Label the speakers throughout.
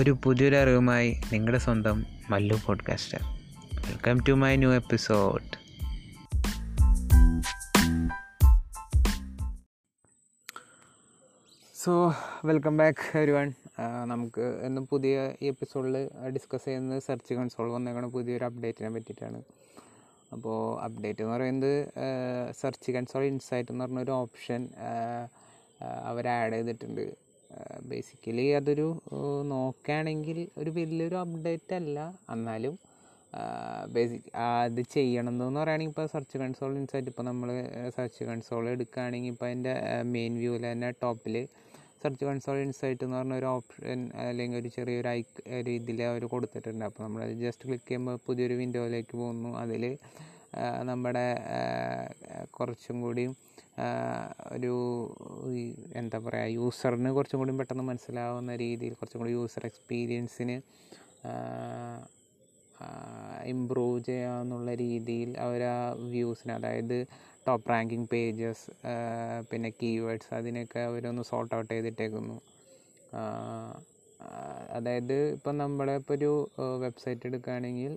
Speaker 1: ഒരു പുതിയൊരു അറിവുമായി നിങ്ങളുടെ സ്വന്തം Mallu podcaster welcome to my new episode so welcome back everyone നമുക്ക് എന്നും പുതിയ ഈ എപ്പിസോഡിൽ ഡിസ്കസ് ചെയ്യുന്നത് സെർച്ച് കൺസോൾ വന്നേക്കണ പുതിയൊരു അപ്ഡേറ്റിനെ പറ്റിയിട്ടാണ്. അപ്പോൾ അപ്ഡേറ്റ് എന്ന് പറയുന്നത് സെർച്ച് കൺസോൾ ഇൻസൈറ്റ് എന്ന് പറഞ്ഞൊരു ഓപ്ഷൻ അവർ ആഡ് ചെയ്തിട്ടുണ്ട്. ബേസിക്കലി അതൊരു നോക്കുകയാണെങ്കിൽ ഒരു വലിയൊരു അപ്ഡേറ്റ് അല്ല. എന്നാലും ബേസിക് അത് ചെയ്യണമെന്ന് പറയുകയാണെങ്കിൽ ഇപ്പോൾ സെർച്ച് കൺസോൾ ഇൻസൈറ്റ് ഇപ്പോൾ നമ്മൾ സെർച്ച് കൺസോൾ എടുക്കുകയാണെങ്കിൽ ഇപ്പോൾ അതിന്റെ മെയിൻ വ്യൂവിൽ തന്നെ ടോപ്പിൽ സെർച്ച് കൺസോൾ ഇൻസൈറ്റ് എന്ന് പറഞ്ഞ ഒരു ഓപ്ഷൻ അല്ലെങ്കിൽ ഒരു ചെറിയൊരു ഐക്ക് ഒരു ഇതിൽ അവർ കൊടുത്തിട്ടുണ്ട്. അപ്പോൾ നമ്മൾ ജസ്റ്റ് ക്ലിക്ക് ചെയ്യുമ്പോൾ പുതിയൊരു വിൻഡോയിലേക്ക് പോകുന്നു. അതിൽ നമ്മുടെ കുറച്ചും കൂടിയും ഒരു എന്താ പറയുക യൂസറിന് കുറച്ചും കൂടി പെട്ടെന്ന് മനസ്സിലാവുന്ന രീതിയിൽ കുറച്ചും കൂടി യൂസർ എക്സ്പീരിയൻസിന് ഇമ്പ്രൂവ് ചെയ്യാമെന്നുള്ള രീതിയിൽ അവർ ആ വ്യൂസിന് അതായത് ടോപ്പ് റാങ്കിങ് പേജസ് പിന്നെ കീവേഡ്സ് അതിനൊക്കെ അവരൊന്ന് സോർട്ട് ഔട്ട് ചെയ്തിട്ടേക്കുന്നു. അതായത് ഇപ്പം നമ്മുടെ ഇപ്പോൾ ഒരു വെബ്സൈറ്റ് എടുക്കുകയാണെങ്കിൽ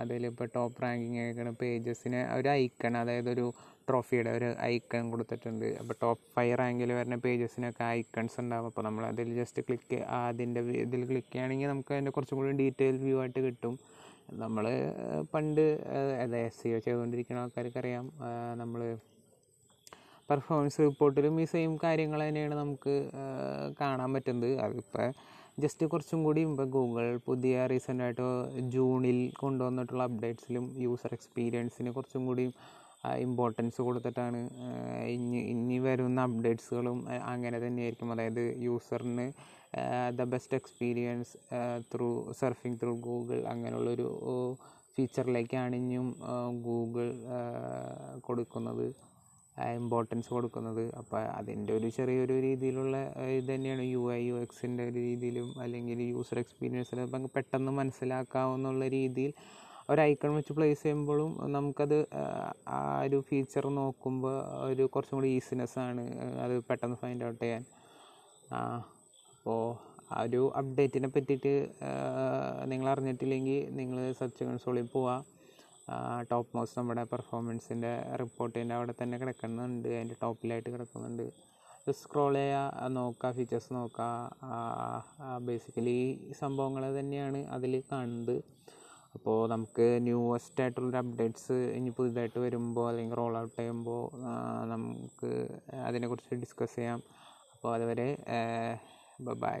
Speaker 1: അതിലിപ്പോൾ ടോപ്പ് റാങ്കിങ് ആയിരിക്കുന്ന പേജസിനെ ഒരു ഐക്കൺ അതായത് ഒരു ട്രോഫിയുടെ ഒരു ഐക്കൺ കൊടുത്തിട്ടുണ്ട്. അപ്പോൾ ടോപ്പ് ഫൈവ് റാങ്കിൽ വരുന്ന പേജസിനൊക്കെ ഐക്കൺസ് ഉണ്ടാകും അപ്പോൾ നമ്മൾ അതിൽ ജസ്റ്റ് ക്ലിക്ക് അതിന്റെ ഇതിൽ ക്ലിക്ക് ചെയ്യുകയാണെങ്കിൽ നമുക്ക് അതിന്റെ കുറച്ചും കൂടി ഡീറ്റെയിൽ വ്യൂ ആയിട്ട് കിട്ടും. നമ്മൾ പണ്ട് അതെ എസ് സി ഒ ചെയ്തുകൊണ്ടിരിക്കുന്ന ആൾക്കാർക്ക് അറിയാം. നമ്മൾ പെർഫോമൻസ് റിപ്പോർട്ടിലും ഈ സെയിം കാര്യങ്ങൾ തന്നെയാണ് നമുക്ക് കാണാൻ പറ്റുന്നത്. അതിപ്പോൾ ജസ്റ്റ് കുറച്ചും കൂടി ഗൂഗിൾ പുതിയ റീസെന്റായിട്ട് ജൂണിൽ കൊണ്ടുവന്നിട്ടുള്ള അപ്ഡേറ്റ്സിലും യൂസർ എക്സ്പീരിയൻസിന് കുറച്ചും കൂടി ഇമ്പോർട്ടൻസ് കൊടുത്തിട്ടാണ് ഇനി ഇനി വരുന്ന അപ്ഡേറ്റ്സുകളും അങ്ങനെ തന്നെയായിരിക്കും. അതായത് യൂസറിന് the best experience through surfing through Google അങ്ങനെയുള്ളൊരു ഫീച്ചറിലേക്കാണ് ഇനിയും ഗൂഗിൾ കൊടുക്കുന്നത്. ഇമ്പോർട്ടൻസ് കൊടുക്കുന്നത്. അപ്പോൾ അതിന്റെ ഒരു ചെറിയൊരു രീതിയിലുള്ള ഇത് തന്നെയാണ് യു ഐ യു എക്സിന്റെ ഒരു രീതിയിലും അല്ലെങ്കിൽ യൂസർ എക്സ്പീരിയൻസിൽ നമുക്ക് പെട്ടെന്ന് മനസ്സിലാക്കാവുന്നുള്ള രീതിയിൽ ഒരു ഐക്കൺ വെച്ച് പ്ലേസ് ചെയ്യുമ്പോഴും നമുക്കത് ആ ഒരു ഫീച്ചർ നോക്കുമ്പോൾ ഒരു കുറച്ചും കൂടി ഈസിനെസ് ആണ് അത് പെട്ടെന്ന് ഫൈൻഡ് ഔട്ട് ചെയ്യാൻ. അപ്പോൾ ആ ഒരു അപ്ഡേറ്റിനെ പറ്റിയിട്ട് നിങ്ങൾ അറിഞ്ഞിട്ടില്ലെങ്കിൽ നിങ്ങൾ സെർച്ച് കൺസോളിൽ പോവുക ടോപ്പ് മോസ്റ്റ് നമ്മുടെ പെർഫോമൻസിന്റെ റിപ്പോർട്ടിന്റെ അവിടെ തന്നെ കിടക്കുന്നുണ്ട്. അതിന്റെ ടോപ്പിലായിട്ട് കിടക്കുന്നുണ്ട്. സ്ക്രോൾ ചെയ്യുക നോക്കുക ഫീച്ചേഴ്സ് നോക്കുക ബേസിക്കലി ഈ സംഭവങ്ങൾ തന്നെയാണ് അതിൽ കാണുന്നത് അപ്പോൾ നമുക്ക് ന്യൂവസ്റ്റ് ആയിട്ടുള്ളൊരു അപ്ഡേറ്റ്സ് ഇനി പുതിയതായിട്ട് വരുമ്പോൾ അല്ലെങ്കിൽ റോൾ ഔട്ട് ചെയ്യുമ്പോൾ നമുക്ക് അതിനെക്കുറിച്ച് ഡിസ്കസ് ചെയ്യാം. അപ്പോൾ അതുവരെ ബൈ